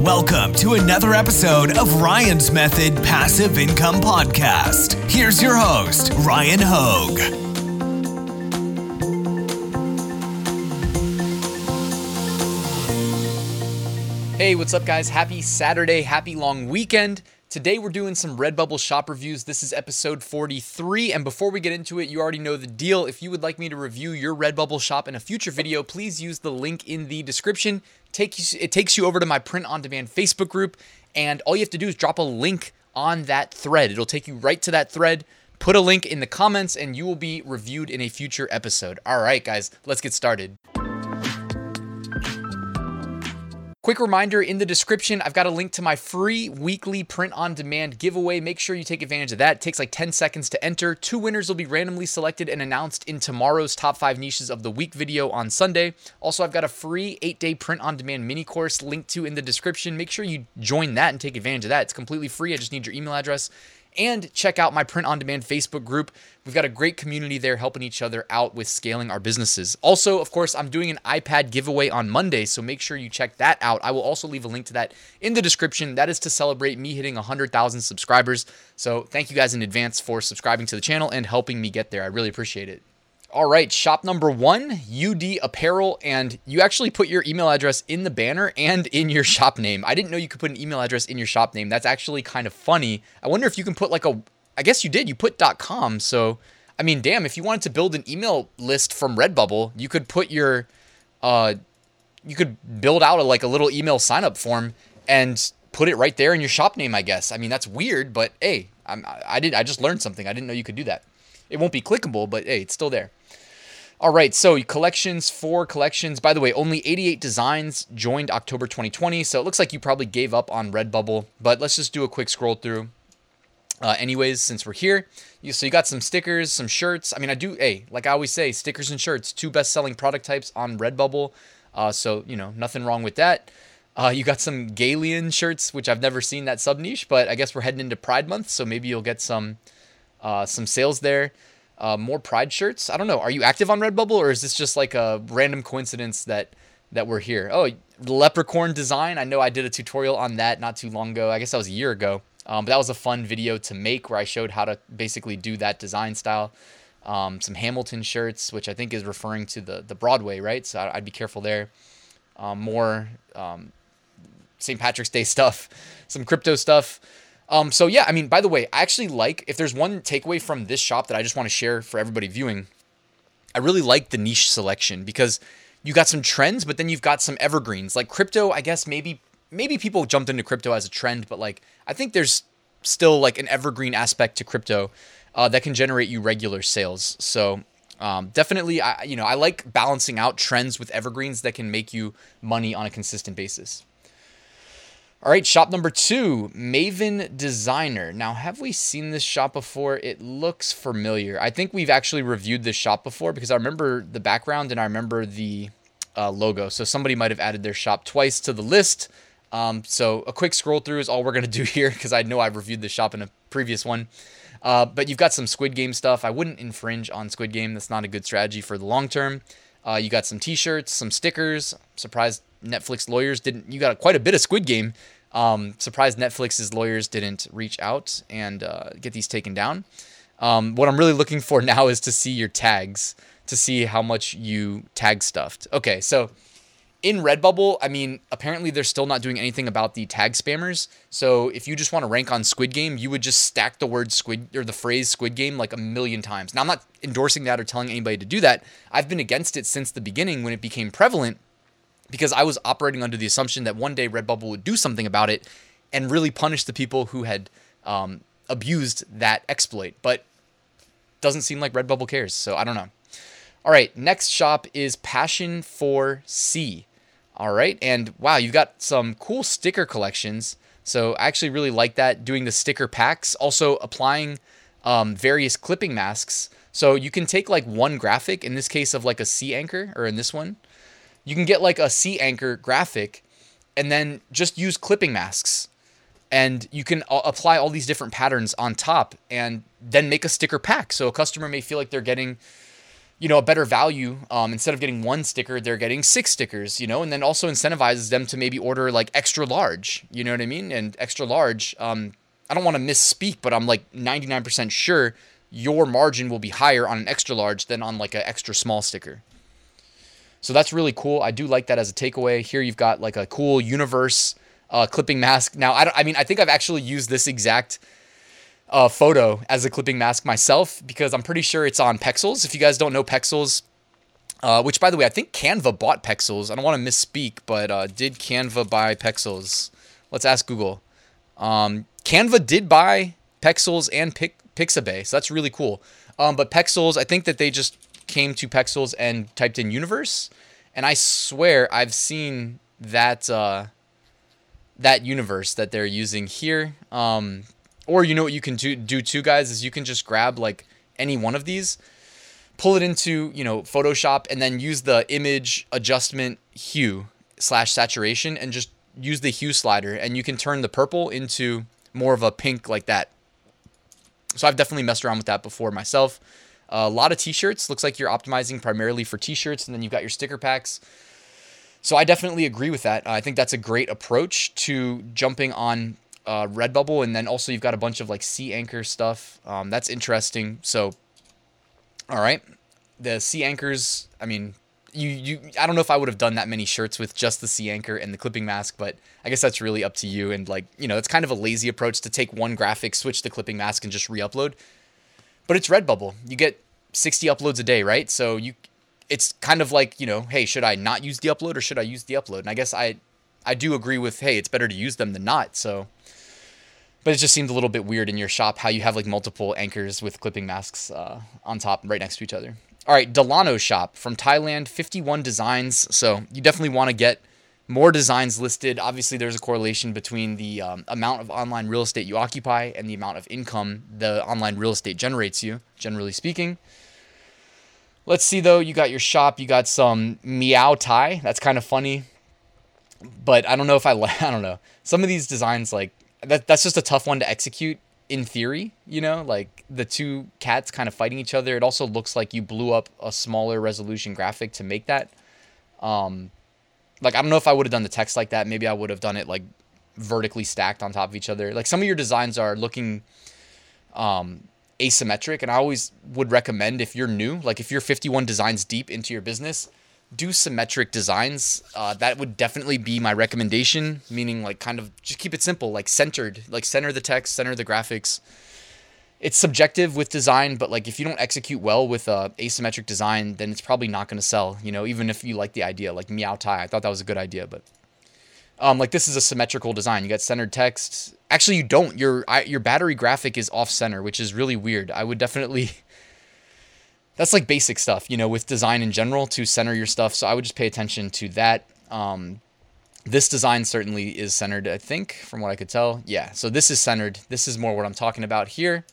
Welcome to another episode of Ryan's Method Passive Income Podcast. Here's your host, Ryan Hogue. Hey, what's up, guys? Happy Saturday, happy long weekend. Today, we're doing some Redbubble shop reviews. This is episode 43. And before we get into it, you already know the deal. If you would like me to review your Redbubble shop in a future video, please use the link in the description. It takes you over to my print on demand Facebook group. And all you have to do is drop a link on that thread. It'll take you right to that thread. Put a link in the comments, and you will be reviewed in a future episode. All right, guys, let's get started. Quick reminder in the description, I've got a link to my free weekly print on demand giveaway. Make sure you take advantage of that. It takes like 10 seconds to enter. Two winners will be randomly selected and announced in tomorrow's top five niches of the week video on Sunday. Also, I've got a free eight day print on demand mini course linked to in the description. Make sure you join that and take advantage of that. It's completely free. I just need your email address and check out my print on demand Facebook group. We've got a great community there helping each other out with scaling our businesses. Also, of course, I'm doing an iPad giveaway on Monday, so make sure you check that out. I will also leave a link to that in the description. That is to celebrate me hitting 100,000 subscribers. So, thank you guys in advance for subscribing to the channel and helping me get there. I really appreciate it. All right, shop number one, UD Apparel, and you actually put your email address in the banner and in your shop name. I didn't know you could put an email address in your shop name. That's actually kind of funny. I wonder if you can put like a, I guess you did, you put .com. So, I mean, damn, if you wanted to build an email list from Redbubble, you could put your, uh, you could build out a, like a little email sign up form and put it right there in your shop name, I guess. I mean, that's weird, but hey, I'm, I did, I just learned something. I didn't know you could do that. It won't be clickable, but hey, it's still there. All right, so collections, four collections. By the way, only 88 designs joined October 2020, so it looks like you probably gave up on Redbubble, but let's just do a quick scroll through. Uh, anyways, since we're here, you, so you got some stickers, some shirts. I mean, I do, hey, like I always say, stickers and shirts, two best selling product types on Redbubble. Uh, so, you know, nothing wrong with that. Uh, you got some Galian shirts, which I've never seen that sub niche, but I guess we're heading into Pride Month, so maybe you'll get some uh, some sales there uh, more Pride shirts. I don't know. Are you active on Redbubble or is this just like a random coincidence that that we're here? Oh, leprechaun design. I know I did a tutorial on that not too long ago. I guess that was a year ago. Um, but that was a fun video to make where I showed how to basically do that design style. Um, some Hamilton shirts, which I think is referring to the the Broadway, right? So I'd be careful there. Um, more um, St. Patrick's Day stuff, some crypto stuff. Um, so yeah, I mean, by the way, I actually like if there's one takeaway from this shop that I just want to share for everybody viewing, I really like the niche selection because you got some trends, but then you've got some evergreens. Like crypto, I guess maybe maybe people jumped into crypto as a trend, but like I think there's still like an evergreen aspect to crypto uh, that can generate you regular sales. So um, definitely, I you know I like balancing out trends with evergreens that can make you money on a consistent basis. All right, shop number two, Maven Designer. Now, have we seen this shop before? It looks familiar. I think we've actually reviewed this shop before because I remember the background and I remember the uh, logo. So somebody might have added their shop twice to the list. Um, so a quick scroll through is all we're going to do here because I know I've reviewed the shop in a previous one. Uh, but you've got some Squid Game stuff. I wouldn't infringe on Squid Game. That's not a good strategy for the long term. Uh, you got some T-shirts, some stickers. Surprised Netflix lawyers didn't. You got quite a bit of Squid Game. Um, surprised Netflix's lawyers didn't reach out and uh, get these taken down. Um, what I'm really looking for now is to see your tags to see how much you tag stuffed. Okay, so in Redbubble, I mean, apparently they're still not doing anything about the tag spammers. So if you just want to rank on Squid Game, you would just stack the word squid or the phrase Squid Game like a million times. Now, I'm not endorsing that or telling anybody to do that. I've been against it since the beginning when it became prevalent because I was operating under the assumption that one day Redbubble would do something about it and really punish the people who had um, abused that exploit. But doesn't seem like Redbubble cares, so I don't know. All right, next shop is Passion for Sea. All right, and wow, you've got some cool sticker collections. So I actually really like that doing the sticker packs, also applying um, various clipping masks. So you can take like one graphic, in this case of like a sea anchor, or in this one, you can get like a sea anchor graphic and then just use clipping masks and you can apply all these different patterns on top and then make a sticker pack so a customer may feel like they're getting you know, a better value. Um, instead of getting one sticker, they're getting six stickers, you know, and then also incentivizes them to maybe order like extra large, you know what I mean? And extra large, um, I don't want to misspeak, but I'm like 99% sure your margin will be higher on an extra large than on like an extra small sticker. So that's really cool. I do like that as a takeaway. Here you've got like a cool universe uh, clipping mask. Now, I, don't I mean, I think I've actually used this exact uh, photo as a clipping mask myself because I'm pretty sure it's on Pexels. If you guys don't know Pexels, uh, which by the way, I think Canva bought Pexels. I don't want to misspeak, but uh, did Canva buy Pexels? Let's ask Google. Um, Canva did buy Pexels and Pixabay, so that's really cool. Um, but Pexels, I think that they just came to Pexels and typed in universe, and I swear I've seen that uh, that universe that they're using here. Um, or you know what you can do, do too, guys, is you can just grab like any one of these, pull it into, you know, Photoshop and then use the image adjustment hue slash saturation and just use the hue slider and you can turn the purple into more of a pink like that. So I've definitely messed around with that before myself. Uh, a lot of t-shirts. Looks like you're optimizing primarily for t-shirts and then you've got your sticker packs. So I definitely agree with that. I think that's a great approach to jumping on uh, Redbubble, and then also you've got a bunch of like sea anchor stuff. Um, that's interesting. So, all right, the sea anchors. I mean, you you. I don't know if I would have done that many shirts with just the sea anchor and the clipping mask, but I guess that's really up to you. And like you know, it's kind of a lazy approach to take one graphic, switch the clipping mask, and just re-upload. But it's Redbubble. You get 60 uploads a day, right? So you it's kind of like, you know, hey, should I not use the upload or should I use the upload? And I guess I I do agree with, hey, it's better to use them than not. So but it just seemed a little bit weird in your shop how you have like multiple anchors with clipping masks uh, on top right next to each other. All right, Delano shop from Thailand, 51 designs. So you definitely want to get more designs listed. Obviously, there's a correlation between the um, amount of online real estate you occupy and the amount of income the online real estate generates you, generally speaking. Let's see though, you got your shop, you got some meow Thai. That's kind of funny. But I don't know if I I don't know. Some of these designs like that that's just a tough one to execute in theory, you know, like the two cats kind of fighting each other. It also looks like you blew up a smaller resolution graphic to make that. Um, like I don't know if I would have done the text like that. Maybe I would have done it like vertically stacked on top of each other. Like some of your designs are looking um, asymmetric, and I always would recommend if you're new, like if you're 51 designs deep into your business, do symmetric designs. Uh, that would definitely be my recommendation. Meaning, like, kind of just keep it simple, like centered, like center the text, center the graphics. It's subjective with design, but like if you don't execute well with a asymmetric design, then it's probably not going to sell. You know, even if you like the idea, like Meow Tai, I thought that was a good idea, but um, like this is a symmetrical design. You got centered text. Actually, you don't. Your your battery graphic is off center, which is really weird. I would definitely that's like basic stuff, you know, with design in general to center your stuff. So I would just pay attention to that. Um, this design certainly is centered, I think, from what I could tell. Yeah, so this is centered. This is more what I'm talking about here.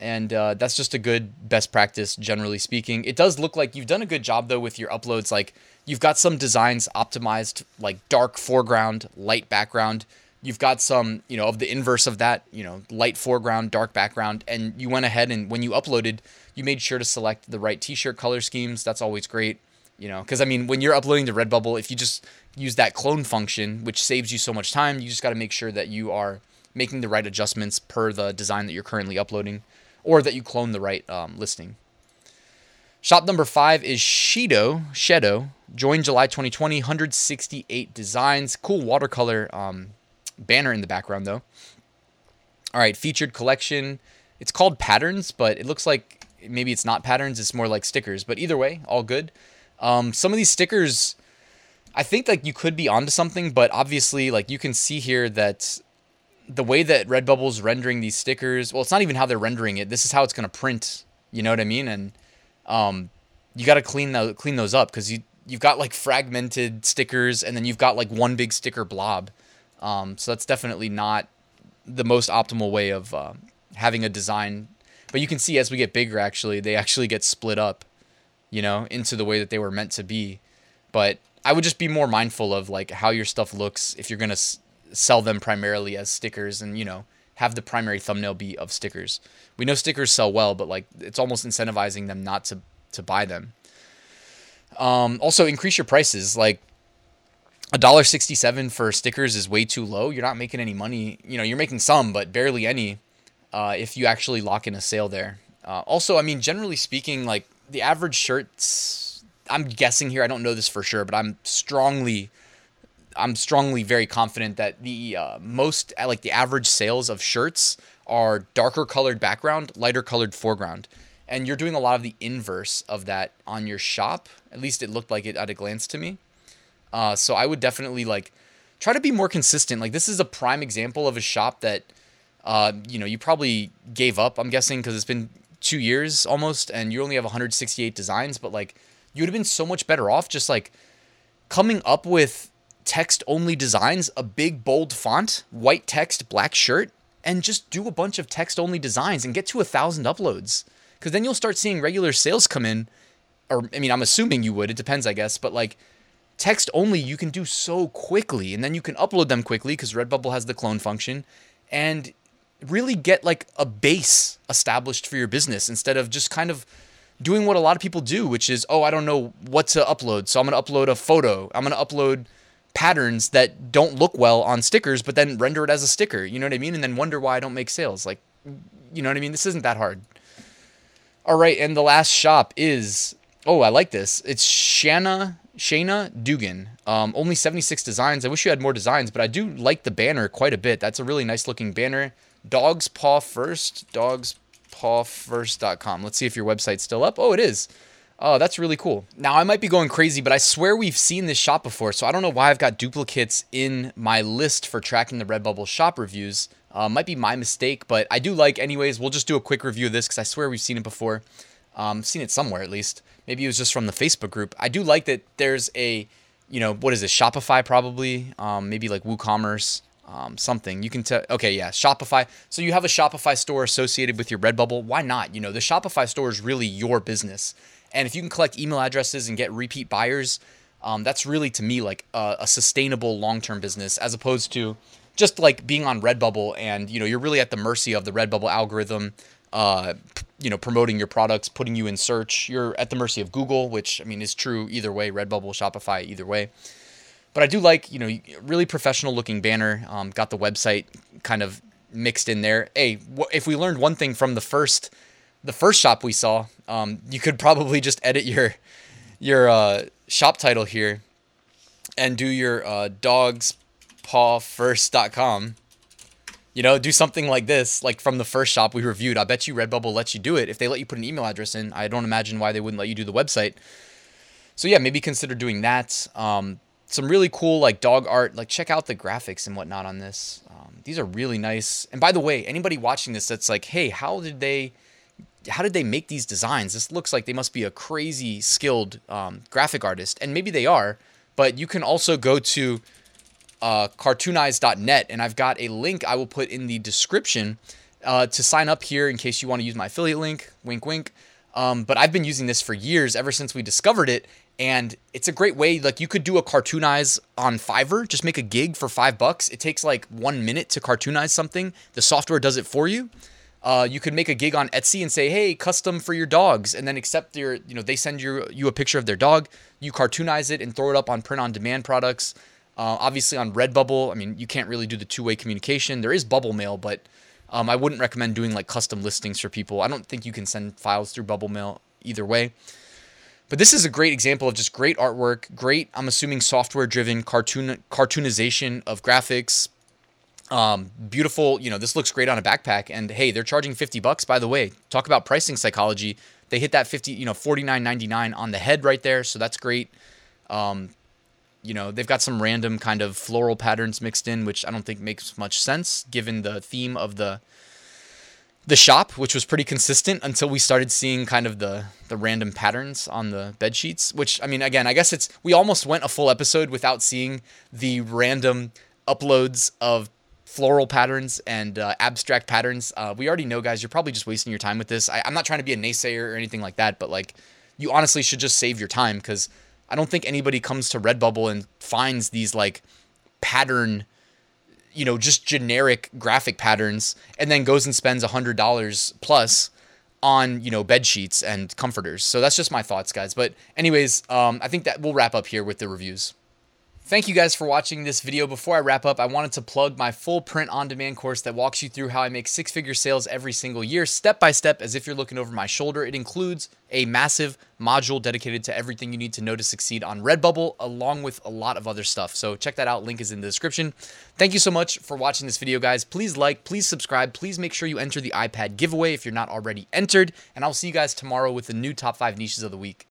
And uh, that's just a good best practice, generally speaking. It does look like you've done a good job, though, with your uploads. Like, you've got some designs optimized, like dark foreground, light background. You've got some, you know, of the inverse of that, you know, light foreground, dark background. And you went ahead and when you uploaded, you made sure to select the right t-shirt color schemes. That's always great, you know, because I mean, when you're uploading to Redbubble, if you just use that clone function, which saves you so much time, you just got to make sure that you are making the right adjustments per the design that you're currently uploading, or that you clone the right um, listing. Shop number five is Shido, Shadow. Joined July 2020, 168 designs. Cool watercolor um, banner in the background, though. All right, featured collection. It's called Patterns, but it looks like maybe it's not patterns, it's more like stickers. But either way, all good. Um, some of these stickers, I think like you could be onto something, but obviously like you can see here that the way that Redbubble's rendering these stickers, well, it's not even how they're rendering it. This is how it's gonna print. You know what I mean? And um, you got to clean the clean those up because you you've got like fragmented stickers, and then you've got like one big sticker blob. Um, so that's definitely not the most optimal way of uh, having a design but you can see as we get bigger, actually, they actually get split up, you know, into the way that they were meant to be. But I would just be more mindful of like how your stuff looks if you're gonna s- sell them primarily as stickers, and you know, have the primary thumbnail be of stickers. We know stickers sell well, but like it's almost incentivizing them not to to buy them. Um, also, increase your prices. Like a dollar sixty-seven for stickers is way too low. You're not making any money. You know, you're making some, but barely any. Uh, if you actually lock in a sale there. Uh, also, I mean, generally speaking, like the average shirts. I'm guessing here. I don't know this for sure, but I'm strongly I'm strongly very confident that the uh, most like the average sales of shirts are darker colored background, lighter colored foreground. And you're doing a lot of the inverse of that on your shop. At least it looked like it at a glance to me. Uh, so I would definitely like try to be more consistent. Like this is a prime example of a shop that uh, you know you probably gave up. I'm guessing because it's been two years almost, and you only have 168 designs. But like you would have been so much better off just like coming up with text only designs, a big bold font, white text, black shirt, and just do a bunch of text only designs and get to a thousand uploads. Because then you'll start seeing regular sales come in. Or, I mean, I'm assuming you would. It depends, I guess. But like text only, you can do so quickly. And then you can upload them quickly because Redbubble has the clone function. And really get like a base established for your business instead of just kind of doing what a lot of people do, which is, oh, I don't know what to upload. So I'm going to upload a photo. I'm going to upload patterns that don't look well on stickers, but then render it as a sticker. You know what I mean? And then wonder why I don't make sales. Like, you know what I mean? This isn't that hard. All right, and the last shop is oh, I like this. It's Shanna Shayna Dugan. Um, only 76 designs. I wish you had more designs, but I do like the banner quite a bit. That's a really nice looking banner. Dogs Paw First. Dogs Paw First.com. Let's see if your website's still up. Oh, it is. Oh, that's really cool. Now, I might be going crazy, but I swear we've seen this shop before, so I don't know why I've got duplicates in my list for tracking the Redbubble shop reviews. Uh, might be my mistake, but I do like, anyways, we'll just do a quick review of this because I swear we've seen it before. Um, seen it somewhere at least. Maybe it was just from the Facebook group. I do like that there's a, you know, what is it, Shopify probably, um, maybe like WooCommerce, um, something. You can tell, okay, yeah, Shopify. So you have a Shopify store associated with your Redbubble. Why not? You know, the Shopify store is really your business. And if you can collect email addresses and get repeat buyers, um, that's really to me like a, a sustainable long-term business as opposed to just like being on Redbubble and you know you're really at the mercy of the Redbubble algorithm. Uh, you know, promoting your products, putting you in search. You're at the mercy of Google, which I mean is true either way. Redbubble, Shopify, either way. But I do like, you know, really professional looking banner. Um, got the website kind of mixed in there. Hey, if we learned one thing from the first the first shop we saw, um, you could probably just edit your your uh, shop title here and do your uh, dogspawfirst.com. You know, do something like this, like from the first shop we reviewed. I bet you Redbubble lets you do it. If they let you put an email address in, I don't imagine why they wouldn't let you do the website. So yeah, maybe consider doing that. Um, some really cool like dog art. Like check out the graphics and whatnot on this. Um, these are really nice. And by the way, anybody watching this that's like, hey, how did they? how did they make these designs? This looks like they must be a crazy skilled um, graphic artist, and maybe they are. But you can also go to uh, cartoonize.net, and I've got a link I will put in the description uh, to sign up here in case you want to use my affiliate link. Wink, wink. Um, but I've been using this for years, ever since we discovered it, and it's a great way. Like you could do a cartoonize on Fiverr, just make a gig for five bucks. It takes like one minute to cartoonize something. The software does it for you. Uh, you could make a gig on Etsy and say, "Hey, custom for your dogs," and then accept your, you know, they send you you a picture of their dog. You cartoonize it and throw it up on print-on-demand products. Uh, obviously, on Redbubble, I mean, you can't really do the two-way communication. There is Bubble Mail, but um, I wouldn't recommend doing like custom listings for people. I don't think you can send files through Bubble Mail either way. But this is a great example of just great artwork, great, I'm assuming software-driven cartoon cartoonization of graphics, um, beautiful, you know, this looks great on a backpack. And hey, they're charging 50 bucks, by the way. Talk about pricing psychology. They hit that 50, you know, 49.99 on the head right there. So that's great. Um, you know, they've got some random kind of floral patterns mixed in, which I don't think makes much sense given the theme of the the shop, which was pretty consistent until we started seeing kind of the the random patterns on the bed sheets. Which I mean, again, I guess it's we almost went a full episode without seeing the random uploads of floral patterns and uh, abstract patterns. Uh, we already know, guys, you're probably just wasting your time with this. I, I'm not trying to be a naysayer or anything like that, but like, you honestly should just save your time because I don't think anybody comes to Redbubble and finds these like pattern, you know, just generic graphic patterns and then goes and spends a hundred dollars plus on you know bed sheets and comforters. So that's just my thoughts, guys. But anyways, um, I think that we'll wrap up here with the reviews. Thank you guys for watching this video. Before I wrap up, I wanted to plug my full print on demand course that walks you through how I make six figure sales every single year, step by step, as if you're looking over my shoulder. It includes a massive module dedicated to everything you need to know to succeed on Redbubble, along with a lot of other stuff. So check that out. Link is in the description. Thank you so much for watching this video, guys. Please like, please subscribe, please make sure you enter the iPad giveaway if you're not already entered. And I'll see you guys tomorrow with the new top five niches of the week.